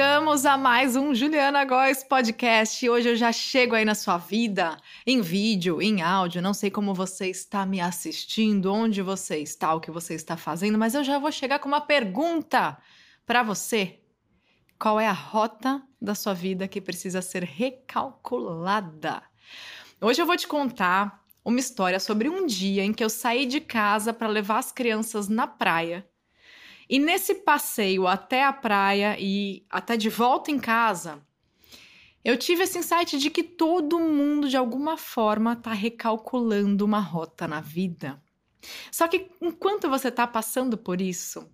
Chegamos a mais um Juliana Góes podcast. Hoje eu já chego aí na sua vida, em vídeo, em áudio. Não sei como você está me assistindo, onde você está, o que você está fazendo, mas eu já vou chegar com uma pergunta para você. Qual é a rota da sua vida que precisa ser recalculada? Hoje eu vou te contar uma história sobre um dia em que eu saí de casa para levar as crianças na praia e nesse passeio até a praia e até de volta em casa, eu tive esse insight de que todo mundo, de alguma forma, está recalculando uma rota na vida. Só que enquanto você está passando por isso,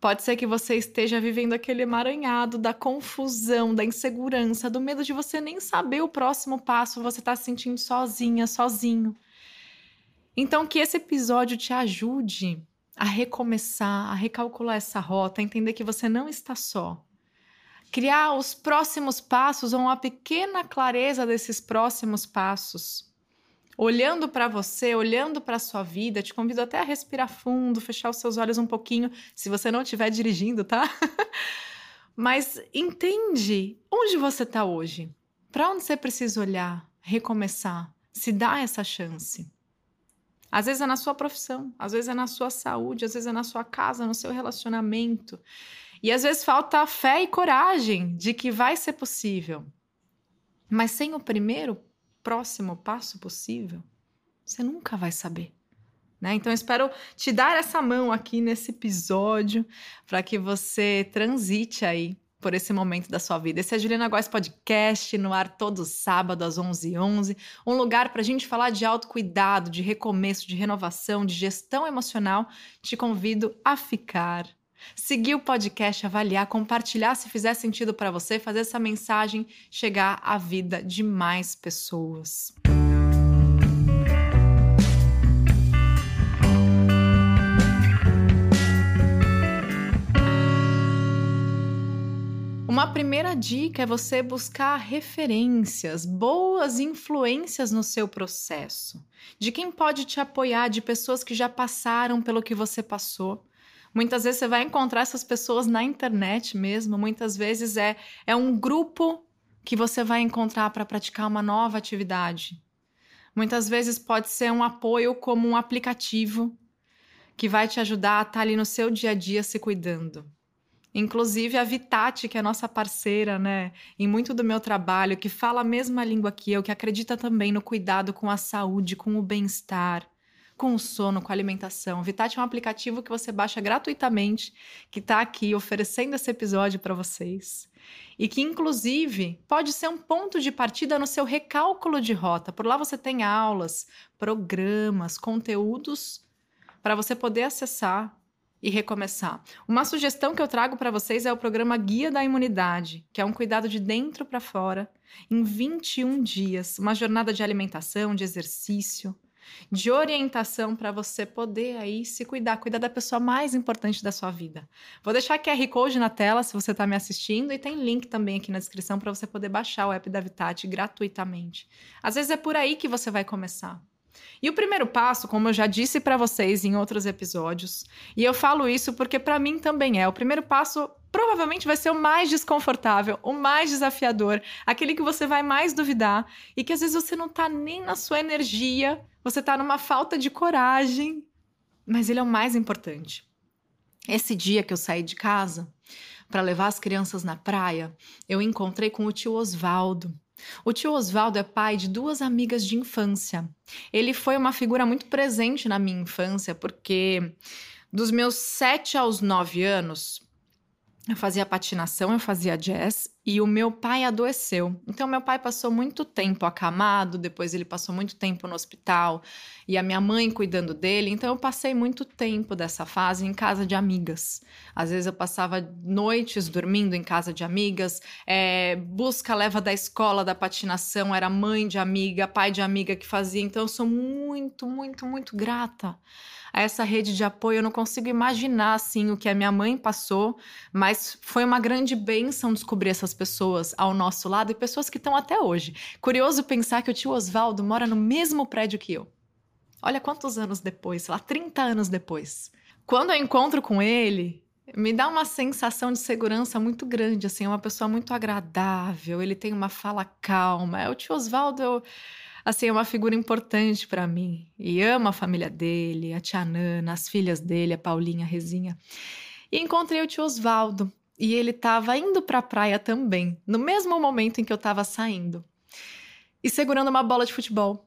pode ser que você esteja vivendo aquele emaranhado da confusão, da insegurança, do medo de você nem saber o próximo passo, você está se sentindo sozinha, sozinho. Então, que esse episódio te ajude a recomeçar, a recalcular essa rota, a entender que você não está só. Criar os próximos passos ou uma pequena clareza desses próximos passos. Olhando para você, olhando para a sua vida, te convido até a respirar fundo, fechar os seus olhos um pouquinho, se você não estiver dirigindo, tá? Mas entende onde você está hoje. Para onde você precisa olhar, recomeçar, se dá essa chance. Às vezes é na sua profissão, às vezes é na sua saúde, às vezes é na sua casa, no seu relacionamento. E às vezes falta fé e coragem de que vai ser possível. Mas sem o primeiro próximo passo possível, você nunca vai saber. Né? Então, espero te dar essa mão aqui nesse episódio para que você transite aí por esse momento da sua vida. Esse é a Juliana Góes Podcast, no ar todo sábado às 11h11. 11, um lugar para a gente falar de autocuidado, de recomeço, de renovação, de gestão emocional. Te convido a ficar. Seguir o podcast, avaliar, compartilhar se fizer sentido para você, fazer essa mensagem chegar à vida de mais pessoas. Uma primeira dica é você buscar referências, boas influências no seu processo, de quem pode te apoiar, de pessoas que já passaram pelo que você passou. Muitas vezes você vai encontrar essas pessoas na internet mesmo, muitas vezes é, é um grupo que você vai encontrar para praticar uma nova atividade. Muitas vezes pode ser um apoio como um aplicativo que vai te ajudar a estar ali no seu dia a dia se cuidando. Inclusive a Vitati, que é nossa parceira, né, em muito do meu trabalho, que fala a mesma língua que eu, que acredita também no cuidado com a saúde, com o bem-estar, com o sono, com a alimentação. Vitati é um aplicativo que você baixa gratuitamente, que está aqui oferecendo esse episódio para vocês. E que, inclusive, pode ser um ponto de partida no seu recálculo de rota. Por lá você tem aulas, programas, conteúdos para você poder acessar e recomeçar. Uma sugestão que eu trago para vocês é o programa Guia da Imunidade, que é um cuidado de dentro para fora, em 21 dias, uma jornada de alimentação, de exercício, de orientação para você poder aí se cuidar, cuidar da pessoa mais importante da sua vida. Vou deixar QR Code na tela se você está me assistindo e tem link também aqui na descrição para você poder baixar o app da Vitat gratuitamente. Às vezes é por aí que você vai começar. E o primeiro passo, como eu já disse para vocês em outros episódios, e eu falo isso porque para mim também é, o primeiro passo provavelmente vai ser o mais desconfortável, o mais desafiador, aquele que você vai mais duvidar e que às vezes você não tá nem na sua energia, você tá numa falta de coragem, mas ele é o mais importante. Esse dia que eu saí de casa para levar as crianças na praia, eu encontrei com o tio Osvaldo. O tio Oswaldo é pai de duas amigas de infância. Ele foi uma figura muito presente na minha infância, porque dos meus sete aos nove anos, eu fazia patinação, eu fazia jazz e o meu pai adoeceu. Então, meu pai passou muito tempo acamado, depois ele passou muito tempo no hospital e a minha mãe cuidando dele. Então, eu passei muito tempo dessa fase em casa de amigas. Às vezes, eu passava noites dormindo em casa de amigas, é, busca, leva da escola da patinação, era mãe de amiga, pai de amiga que fazia. Então, eu sou muito, muito, muito grata a essa rede de apoio. Eu não consigo imaginar assim o que a minha mãe passou, mas foi uma grande bênção descobrir essas pessoas ao nosso lado e pessoas que estão até hoje. Curioso pensar que o tio Oswaldo mora no mesmo prédio que eu. Olha quantos anos depois, sei lá, 30 anos depois. Quando eu encontro com ele, me dá uma sensação de segurança muito grande, assim, é uma pessoa muito agradável, ele tem uma fala calma. É o tio Oswaldo, assim, é uma figura importante para mim. E amo a família dele, a tia Nana, as filhas dele, a Paulinha, a Rezinha. E encontrei o tio Oswaldo, e ele estava indo para a praia também, no mesmo momento em que eu estava saindo. E segurando uma bola de futebol.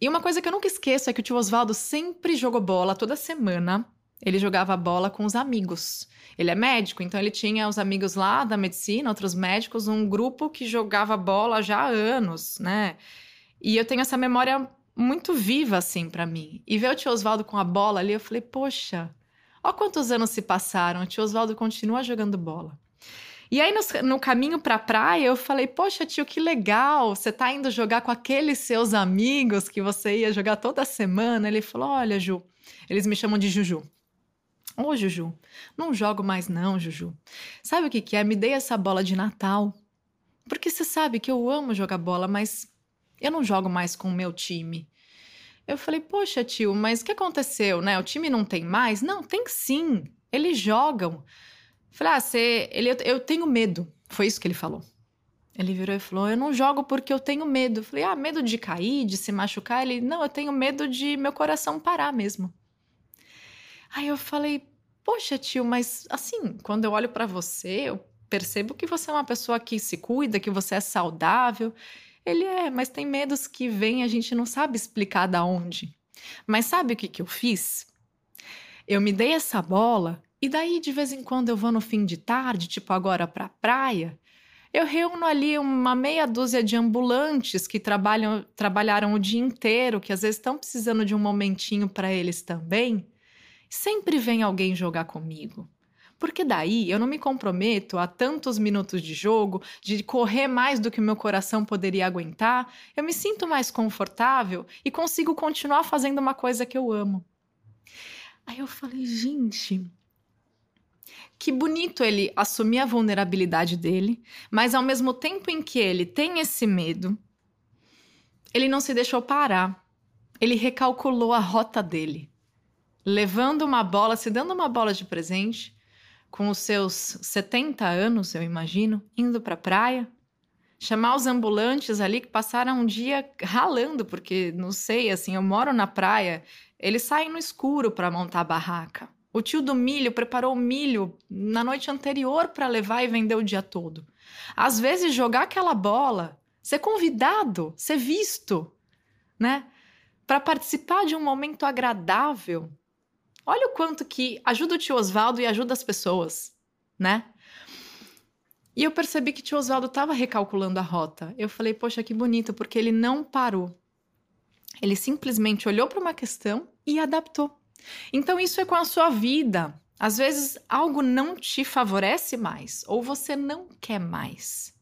E uma coisa que eu nunca esqueço é que o tio Oswaldo sempre jogou bola toda semana. Ele jogava bola com os amigos. Ele é médico, então ele tinha os amigos lá da medicina, outros médicos, um grupo que jogava bola já há anos, né? E eu tenho essa memória muito viva, assim, para mim. E ver o tio Oswaldo com a bola ali, eu falei, poxa, ó quantos anos se passaram, o tio Oswaldo continua jogando bola. E aí, no, no caminho pra praia, eu falei, poxa, tio, que legal, você tá indo jogar com aqueles seus amigos que você ia jogar toda semana. Ele falou, olha, Ju, eles me chamam de Juju. Ô, Juju, não jogo mais não, Juju. Sabe o que, que é? Me dei essa bola de Natal. Porque você sabe que eu amo jogar bola, mas eu não jogo mais com o meu time. Eu falei, poxa, tio, mas o que aconteceu, né? O time não tem mais? Não, tem sim. Eles jogam. Falei, ah, você. Ele, eu tenho medo. Foi isso que ele falou. Ele virou e falou: Eu não jogo porque eu tenho medo. Eu falei: Ah, medo de cair, de se machucar? Ele: Não, eu tenho medo de meu coração parar mesmo. Aí eu falei: Poxa, tio, mas assim, quando eu olho para você, eu percebo que você é uma pessoa que se cuida, que você é saudável. Ele é, mas tem medos que vêm a gente não sabe explicar da onde. Mas sabe o que, que eu fiz? Eu me dei essa bola e daí de vez em quando eu vou no fim de tarde, tipo agora para a praia, eu reúno ali uma meia dúzia de ambulantes que trabalham, trabalharam o dia inteiro, que às vezes estão precisando de um momentinho para eles também. Sempre vem alguém jogar comigo. Porque daí eu não me comprometo a tantos minutos de jogo, de correr mais do que o meu coração poderia aguentar. Eu me sinto mais confortável e consigo continuar fazendo uma coisa que eu amo. Aí eu falei, gente, que bonito ele assumir a vulnerabilidade dele, mas ao mesmo tempo em que ele tem esse medo, ele não se deixou parar. Ele recalculou a rota dele levando uma bola, se dando uma bola de presente, com os seus 70 anos, eu imagino, indo para a praia, chamar os ambulantes ali que passaram um dia ralando, porque não sei, assim, eu moro na praia, eles saem no escuro para montar a barraca. O tio do milho preparou o milho na noite anterior para levar e vender o dia todo. Às vezes jogar aquela bola, ser convidado, ser visto, né? Para participar de um momento agradável, Olha o quanto que ajuda o tio Oswaldo e ajuda as pessoas, né? E eu percebi que o tio Oswaldo estava recalculando a rota. Eu falei, poxa, que bonito, porque ele não parou. Ele simplesmente olhou para uma questão e adaptou. Então, isso é com a sua vida. Às vezes, algo não te favorece mais ou você não quer mais.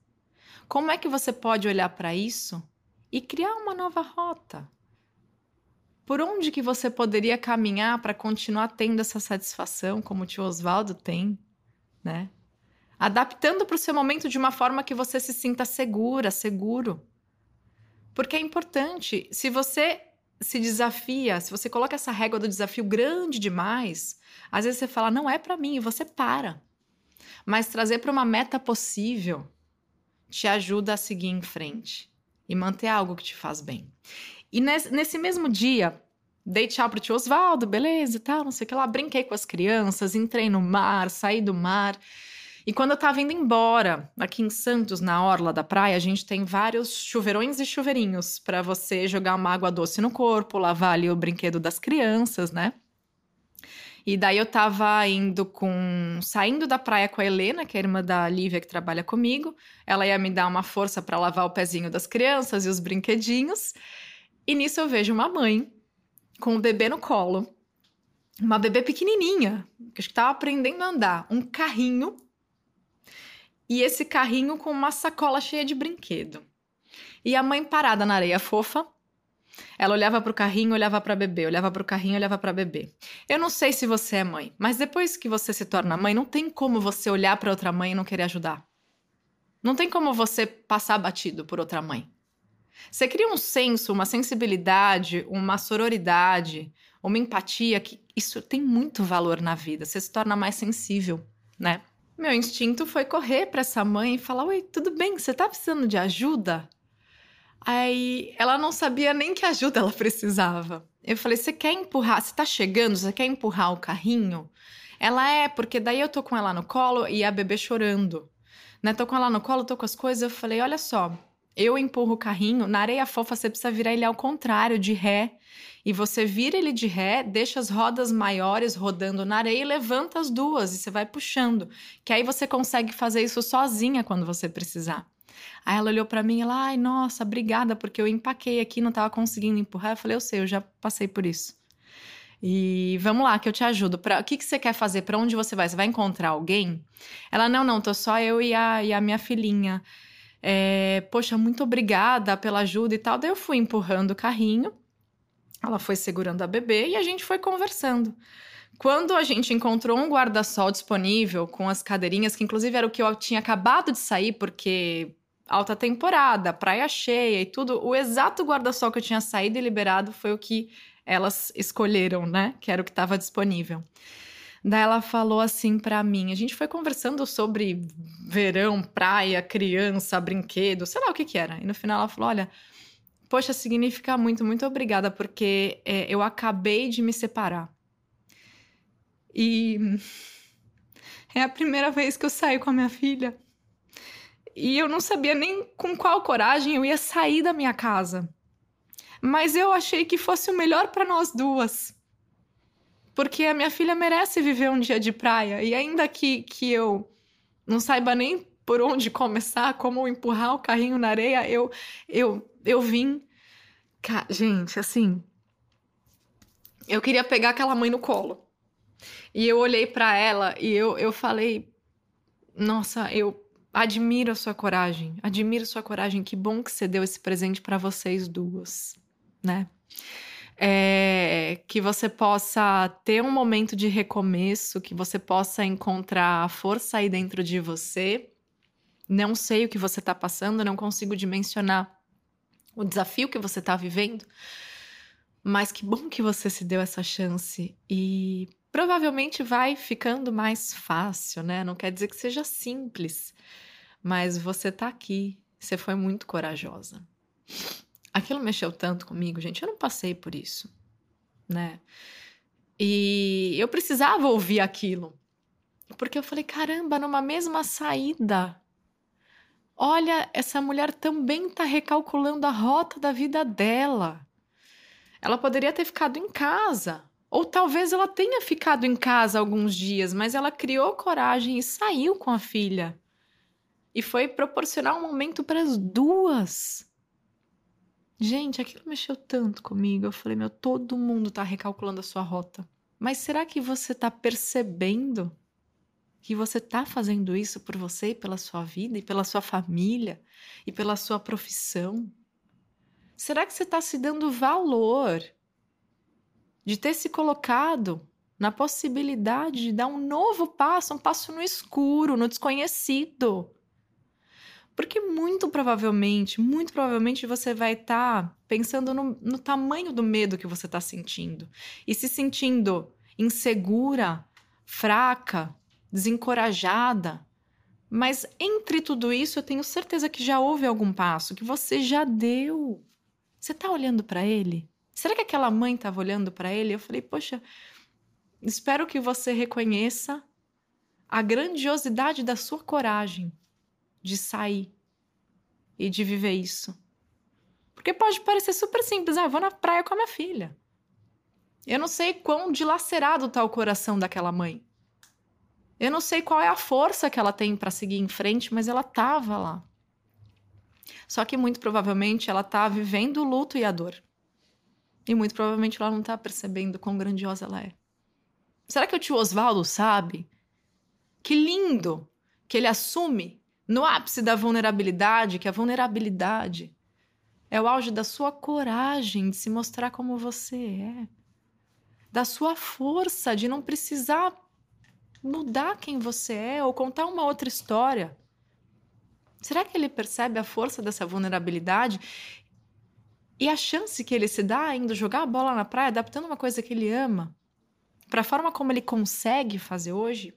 Como é que você pode olhar para isso e criar uma nova rota? Por onde que você poderia caminhar para continuar tendo essa satisfação, como o tio Oswaldo tem, né? Adaptando para o seu momento de uma forma que você se sinta segura, seguro. Porque é importante, se você se desafia, se você coloca essa régua do desafio grande demais, às vezes você fala, não é para mim, e você para. Mas trazer para uma meta possível te ajuda a seguir em frente e manter algo que te faz bem. E nesse, nesse mesmo dia, dei tchau pro tio Oswaldo, beleza e tal, não sei o que lá. Brinquei com as crianças, entrei no mar, saí do mar. E quando eu tava indo embora, aqui em Santos, na orla da praia, a gente tem vários chuveirões e chuveirinhos para você jogar uma água doce no corpo, lavar ali o brinquedo das crianças, né? E daí eu tava indo com. saindo da praia com a Helena, que é a irmã da Lívia que trabalha comigo. Ela ia me dar uma força para lavar o pezinho das crianças e os brinquedinhos. E nisso eu vejo uma mãe com o bebê no colo, uma bebê pequenininha, que acho que estava aprendendo a andar, um carrinho, e esse carrinho com uma sacola cheia de brinquedo. E a mãe parada na areia fofa, ela olhava para o carrinho, olhava para bebê, olhava para o carrinho, olhava para bebê. Eu não sei se você é mãe, mas depois que você se torna mãe, não tem como você olhar para outra mãe e não querer ajudar. Não tem como você passar batido por outra mãe. Você cria um senso, uma sensibilidade, uma sororidade, uma empatia que isso tem muito valor na vida. Você se torna mais sensível. né? Meu instinto foi correr para essa mãe e falar: Oi, tudo bem? Você tá precisando de ajuda? Aí ela não sabia nem que ajuda ela precisava. Eu falei: Você quer empurrar? Você tá chegando? Você quer empurrar o carrinho? Ela é, porque daí eu tô com ela no colo e a bebê chorando. Né? Tô com ela no colo, tô com as coisas. Eu falei: Olha só, eu empurro o carrinho, na areia fofa você precisa virar ele ao contrário, de ré. E você vira ele de ré, deixa as rodas maiores rodando na areia e levanta as duas e você vai puxando. Que aí você consegue fazer isso sozinha quando você precisar. Aí ela olhou para mim e ela, ai, nossa, obrigada, porque eu empaquei aqui, não tava conseguindo empurrar. Eu falei, eu sei, eu já passei por isso. E vamos lá, que eu te ajudo. Pra, o que, que você quer fazer? Para onde você vai? Você vai encontrar alguém? Ela, não, não, tô só eu e a, e a minha filhinha. É, Poxa, muito obrigada pela ajuda e tal. Daí eu fui empurrando o carrinho, ela foi segurando a bebê e a gente foi conversando. Quando a gente encontrou um guarda-sol disponível com as cadeirinhas, que inclusive era o que eu tinha acabado de sair, porque alta temporada, praia cheia e tudo, o exato guarda-sol que eu tinha saído e liberado foi o que elas escolheram, né? Que era o que estava disponível. Daí ela falou assim para mim, a gente foi conversando sobre verão, praia, criança, brinquedo, sei lá o que que era. E no final ela falou, olha, poxa, significa muito, muito obrigada, porque é, eu acabei de me separar. E é a primeira vez que eu saio com a minha filha. E eu não sabia nem com qual coragem eu ia sair da minha casa. Mas eu achei que fosse o melhor para nós duas porque a minha filha merece viver um dia de praia. E ainda que, que eu não saiba nem por onde começar, como empurrar o carrinho na areia, eu, eu, eu vim. Gente, assim. Eu queria pegar aquela mãe no colo. E eu olhei para ela e eu, eu falei: Nossa, eu admiro a sua coragem. Admiro a sua coragem. Que bom que você deu esse presente para vocês duas, né? É, que você possa ter um momento de recomeço, que você possa encontrar força aí dentro de você. Não sei o que você está passando, não consigo dimensionar o desafio que você está vivendo, mas que bom que você se deu essa chance e provavelmente vai ficando mais fácil, né? Não quer dizer que seja simples, mas você está aqui, você foi muito corajosa aquilo mexeu tanto comigo, gente. Eu não passei por isso, né? E eu precisava ouvir aquilo. Porque eu falei, caramba, numa mesma saída. Olha, essa mulher também está recalculando a rota da vida dela. Ela poderia ter ficado em casa. Ou talvez ela tenha ficado em casa alguns dias, mas ela criou coragem e saiu com a filha. E foi proporcionar um momento para as duas. Gente, aquilo mexeu tanto comigo. Eu falei, meu, todo mundo tá recalculando a sua rota. Mas será que você tá percebendo que você tá fazendo isso por você e pela sua vida e pela sua família e pela sua profissão? Será que você está se dando valor de ter se colocado na possibilidade de dar um novo passo, um passo no escuro, no desconhecido? Porque muito provavelmente, muito provavelmente você vai estar tá pensando no, no tamanho do medo que você está sentindo e se sentindo insegura, fraca, desencorajada. Mas entre tudo isso, eu tenho certeza que já houve algum passo que você já deu. Você está olhando para ele? Será que aquela mãe estava olhando para ele? Eu falei, poxa, espero que você reconheça a grandiosidade da sua coragem de sair e de viver isso. Porque pode parecer super simples, ah, vou na praia com a minha filha. Eu não sei quão dilacerado está o coração daquela mãe. Eu não sei qual é a força que ela tem para seguir em frente, mas ela estava lá. Só que muito provavelmente ela está vivendo o luto e a dor. E muito provavelmente ela não está percebendo quão grandiosa ela é. Será que o tio Oswaldo sabe? Que lindo que ele assume no ápice da vulnerabilidade, que a vulnerabilidade é o auge da sua coragem de se mostrar como você é, da sua força de não precisar mudar quem você é ou contar uma outra história. Será que ele percebe a força dessa vulnerabilidade e a chance que ele se dá indo jogar a bola na praia, adaptando uma coisa que ele ama para a forma como ele consegue fazer hoje?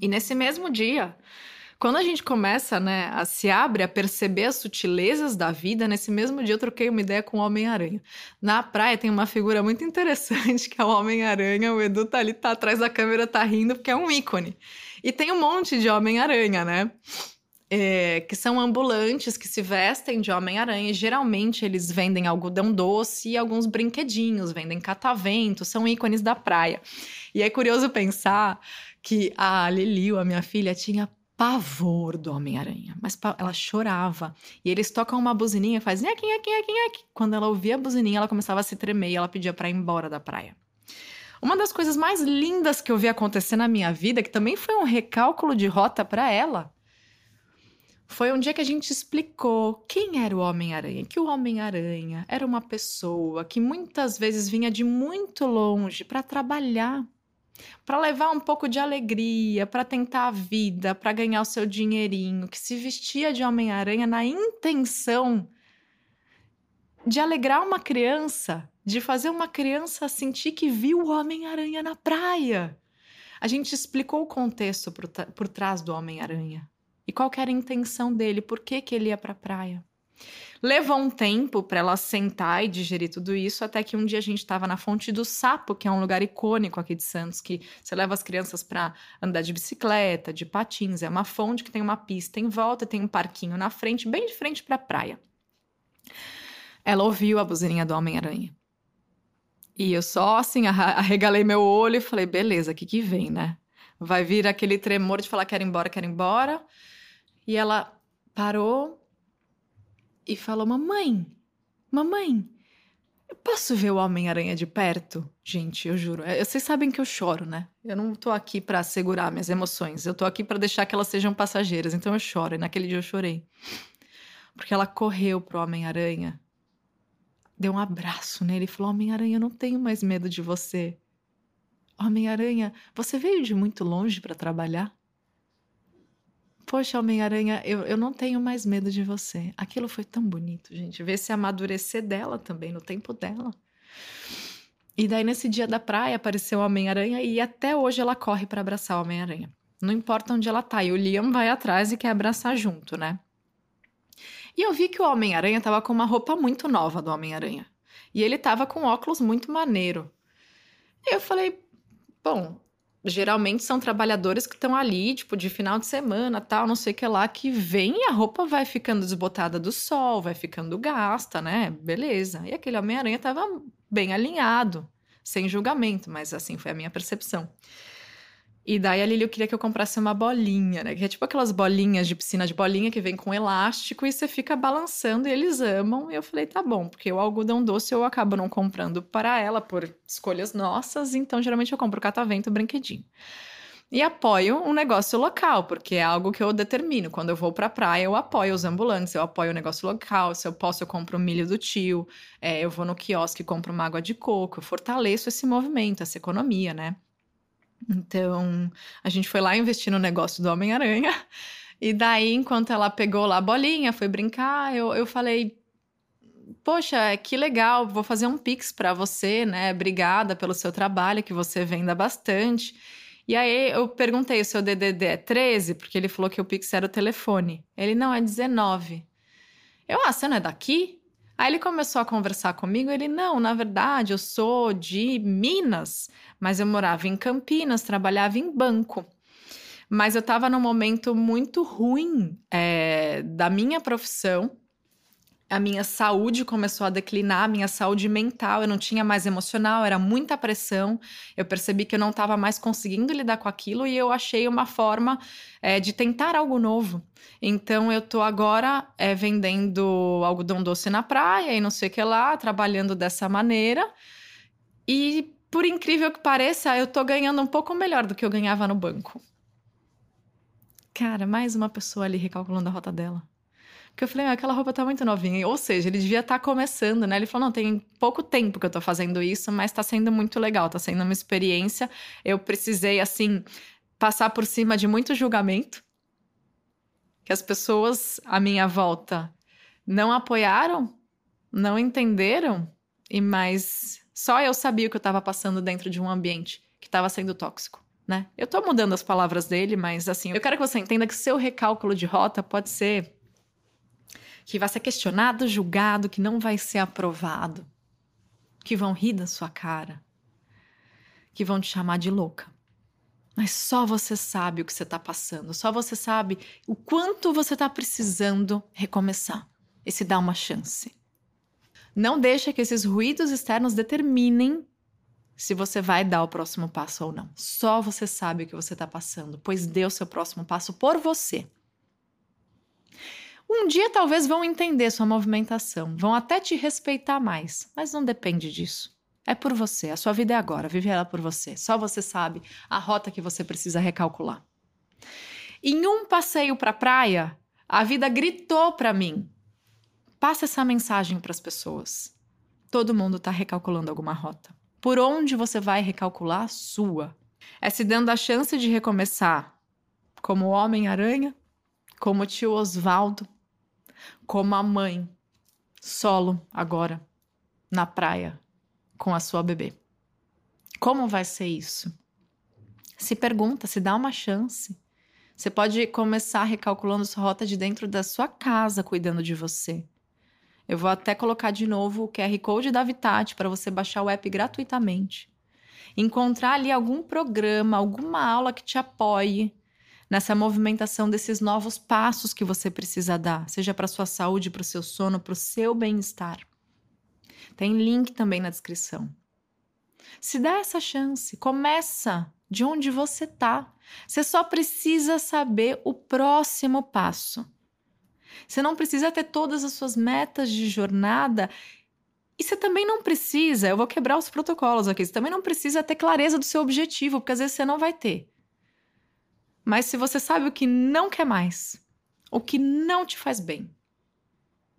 E nesse mesmo dia, quando a gente começa, né, a se abre a perceber as sutilezas da vida, nesse mesmo dia eu troquei uma ideia com o Homem-Aranha. Na praia tem uma figura muito interessante que é o Homem-Aranha. O Edu tá ali, tá atrás da câmera, tá rindo, porque é um ícone. E tem um monte de Homem-Aranha, né? É, que são ambulantes que se vestem de Homem-Aranha. Geralmente eles vendem algodão doce e alguns brinquedinhos, vendem catavento, são ícones da praia. E é curioso pensar que a Liliu, a minha filha, tinha pavor do Homem-Aranha, mas ela chorava. E eles tocam uma buzininha, faz nheque, nheque, nheque, nheque. Quando ela ouvia a buzininha, ela começava a se tremer e ela pedia para ir embora da praia. Uma das coisas mais lindas que eu vi acontecer na minha vida, que também foi um recálculo de rota para ela, foi um dia que a gente explicou quem era o Homem-Aranha. Que o Homem-Aranha era uma pessoa que muitas vezes vinha de muito longe para trabalhar para levar um pouco de alegria, para tentar a vida, para ganhar o seu dinheirinho, que se vestia de Homem-Aranha na intenção de alegrar uma criança, de fazer uma criança sentir que viu o Homem-Aranha na praia. A gente explicou o contexto por, por trás do Homem-Aranha e qual era a intenção dele, por que, que ele ia para a praia. Levou um tempo para ela sentar e digerir tudo isso, até que um dia a gente estava na Fonte do Sapo, que é um lugar icônico aqui de Santos, que você leva as crianças para andar de bicicleta, de patins. É uma fonte que tem uma pista em volta, tem um parquinho na frente, bem de frente para a praia. Ela ouviu a buzininha do Homem-Aranha. E eu só assim arregalei meu olho e falei: beleza, o que, que vem, né? Vai vir aquele tremor de falar: quero ir embora, quero ir embora. E ela parou, e falou: Mamãe, mamãe, eu posso ver o Homem-Aranha de perto? Gente, eu juro. É, vocês sabem que eu choro, né? Eu não tô aqui para segurar minhas emoções. Eu tô aqui para deixar que elas sejam passageiras. Então eu choro. E naquele dia eu chorei. Porque ela correu pro Homem-Aranha, deu um abraço nele e falou: Homem-Aranha, eu não tenho mais medo de você. Homem-Aranha, você veio de muito longe para trabalhar? Poxa, Homem-Aranha, eu, eu não tenho mais medo de você. Aquilo foi tão bonito, gente. Ver se amadurecer dela também, no tempo dela. E daí, nesse dia da praia, apareceu o Homem-Aranha e até hoje ela corre para abraçar o Homem-Aranha. Não importa onde ela tá. E o Liam vai atrás e quer abraçar junto, né? E eu vi que o Homem-Aranha tava com uma roupa muito nova do Homem-Aranha. E ele tava com óculos muito maneiro. E eu falei, bom, geralmente são trabalhadores que estão ali, tipo, de final de semana, tal, não sei o que lá, que vem e a roupa vai ficando desbotada do sol, vai ficando gasta, né? Beleza. E aquele Homem-Aranha tava bem alinhado, sem julgamento, mas assim foi a minha percepção. E daí a Lili queria que eu comprasse uma bolinha, né? Que é tipo aquelas bolinhas de piscina de bolinha que vem com elástico e você fica balançando e eles amam. E eu falei, tá bom, porque o algodão doce eu acabo não comprando para ela por escolhas nossas, então geralmente eu compro catavento brinquedinho. E apoio um negócio local, porque é algo que eu determino. Quando eu vou pra praia, eu apoio os ambulantes, eu apoio o negócio local. Se eu posso, eu compro o milho do tio, é, eu vou no quiosque e compro uma água de coco. Eu fortaleço esse movimento, essa economia, né? Então, a gente foi lá investir no negócio do Homem-Aranha. E daí, enquanto ela pegou lá a bolinha, foi brincar, eu, eu falei: Poxa, que legal, vou fazer um pix para você, né? Obrigada pelo seu trabalho, que você venda bastante. E aí eu perguntei: o seu DDD é 13? Porque ele falou que o pix era o telefone. Ele não, é 19. Eu, ah, você não é daqui? Aí ele começou a conversar comigo. Ele, não, na verdade, eu sou de Minas, mas eu morava em Campinas, trabalhava em banco. Mas eu estava num momento muito ruim é, da minha profissão a minha saúde começou a declinar, a minha saúde mental, eu não tinha mais emocional, era muita pressão. Eu percebi que eu não estava mais conseguindo lidar com aquilo e eu achei uma forma é, de tentar algo novo. Então eu tô agora é, vendendo algodão doce na praia e não sei o que lá, trabalhando dessa maneira. E por incrível que pareça, eu tô ganhando um pouco melhor do que eu ganhava no banco. Cara, mais uma pessoa ali recalculando a rota dela. Porque eu falei, ah, aquela roupa tá muito novinha. Ou seja, ele devia estar tá começando, né? Ele falou, não, tem pouco tempo que eu tô fazendo isso, mas tá sendo muito legal, tá sendo uma experiência. Eu precisei, assim, passar por cima de muito julgamento. Que as pessoas à minha volta não apoiaram, não entenderam, e mais só eu sabia o que eu estava passando dentro de um ambiente que estava sendo tóxico. Né? Eu tô mudando as palavras dele, mas assim, eu quero que você entenda que seu recálculo de rota pode ser que vai ser questionado, julgado, que não vai ser aprovado, que vão rir da sua cara, que vão te chamar de louca. Mas só você sabe o que você está passando, só você sabe o quanto você está precisando recomeçar e se dar uma chance. Não deixa que esses ruídos externos determinem se você vai dar o próximo passo ou não. Só você sabe o que você está passando, pois deu seu próximo passo por você. Um dia talvez vão entender sua movimentação, vão até te respeitar mais, mas não depende disso. É por você, a sua vida é agora, vive ela por você. Só você sabe a rota que você precisa recalcular. Em um passeio para a praia, a vida gritou para mim: passa essa mensagem para as pessoas. Todo mundo está recalculando alguma rota. Por onde você vai recalcular? Sua. É se dando a chance de recomeçar como Homem-Aranha, como tio Osvaldo, como a mãe, solo agora, na praia, com a sua bebê. Como vai ser isso? Se pergunta, se dá uma chance. Você pode começar recalculando sua rota de dentro da sua casa, cuidando de você. Eu vou até colocar de novo o QR Code da Vitat para você baixar o app gratuitamente. Encontrar ali algum programa, alguma aula que te apoie nessa movimentação desses novos passos que você precisa dar, seja para sua saúde, para o seu sono, para o seu bem-estar. Tem link também na descrição. Se dá essa chance, começa de onde você está. Você só precisa saber o próximo passo. Você não precisa ter todas as suas metas de jornada. E você também não precisa, eu vou quebrar os protocolos aqui, você também não precisa ter clareza do seu objetivo, porque às vezes você não vai ter. Mas se você sabe o que não quer mais, o que não te faz bem,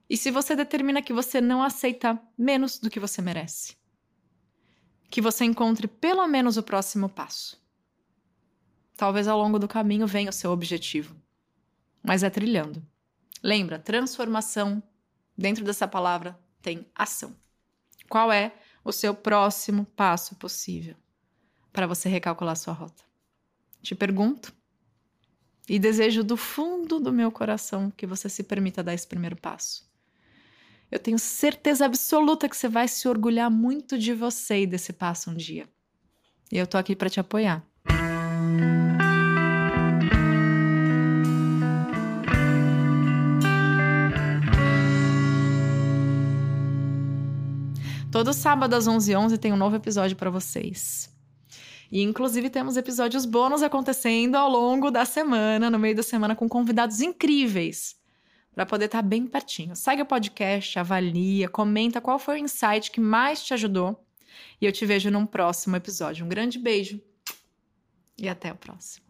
e se você determina que você não aceita menos do que você merece, que você encontre pelo menos o próximo passo. Talvez ao longo do caminho venha o seu objetivo, mas é trilhando. Lembra, transformação, dentro dessa palavra tem ação. Qual é o seu próximo passo possível para você recalcular sua rota? Te pergunto e desejo do fundo do meu coração que você se permita dar esse primeiro passo. Eu tenho certeza absoluta que você vai se orgulhar muito de você e desse passo um dia. E eu tô aqui para te apoiar. Todo sábado às 11h11 11 tem um novo episódio para vocês. E inclusive temos episódios bônus acontecendo ao longo da semana, no meio da semana, com convidados incríveis, para poder estar tá bem pertinho. Segue o podcast, avalia, comenta qual foi o insight que mais te ajudou. E eu te vejo num próximo episódio. Um grande beijo e até o próximo.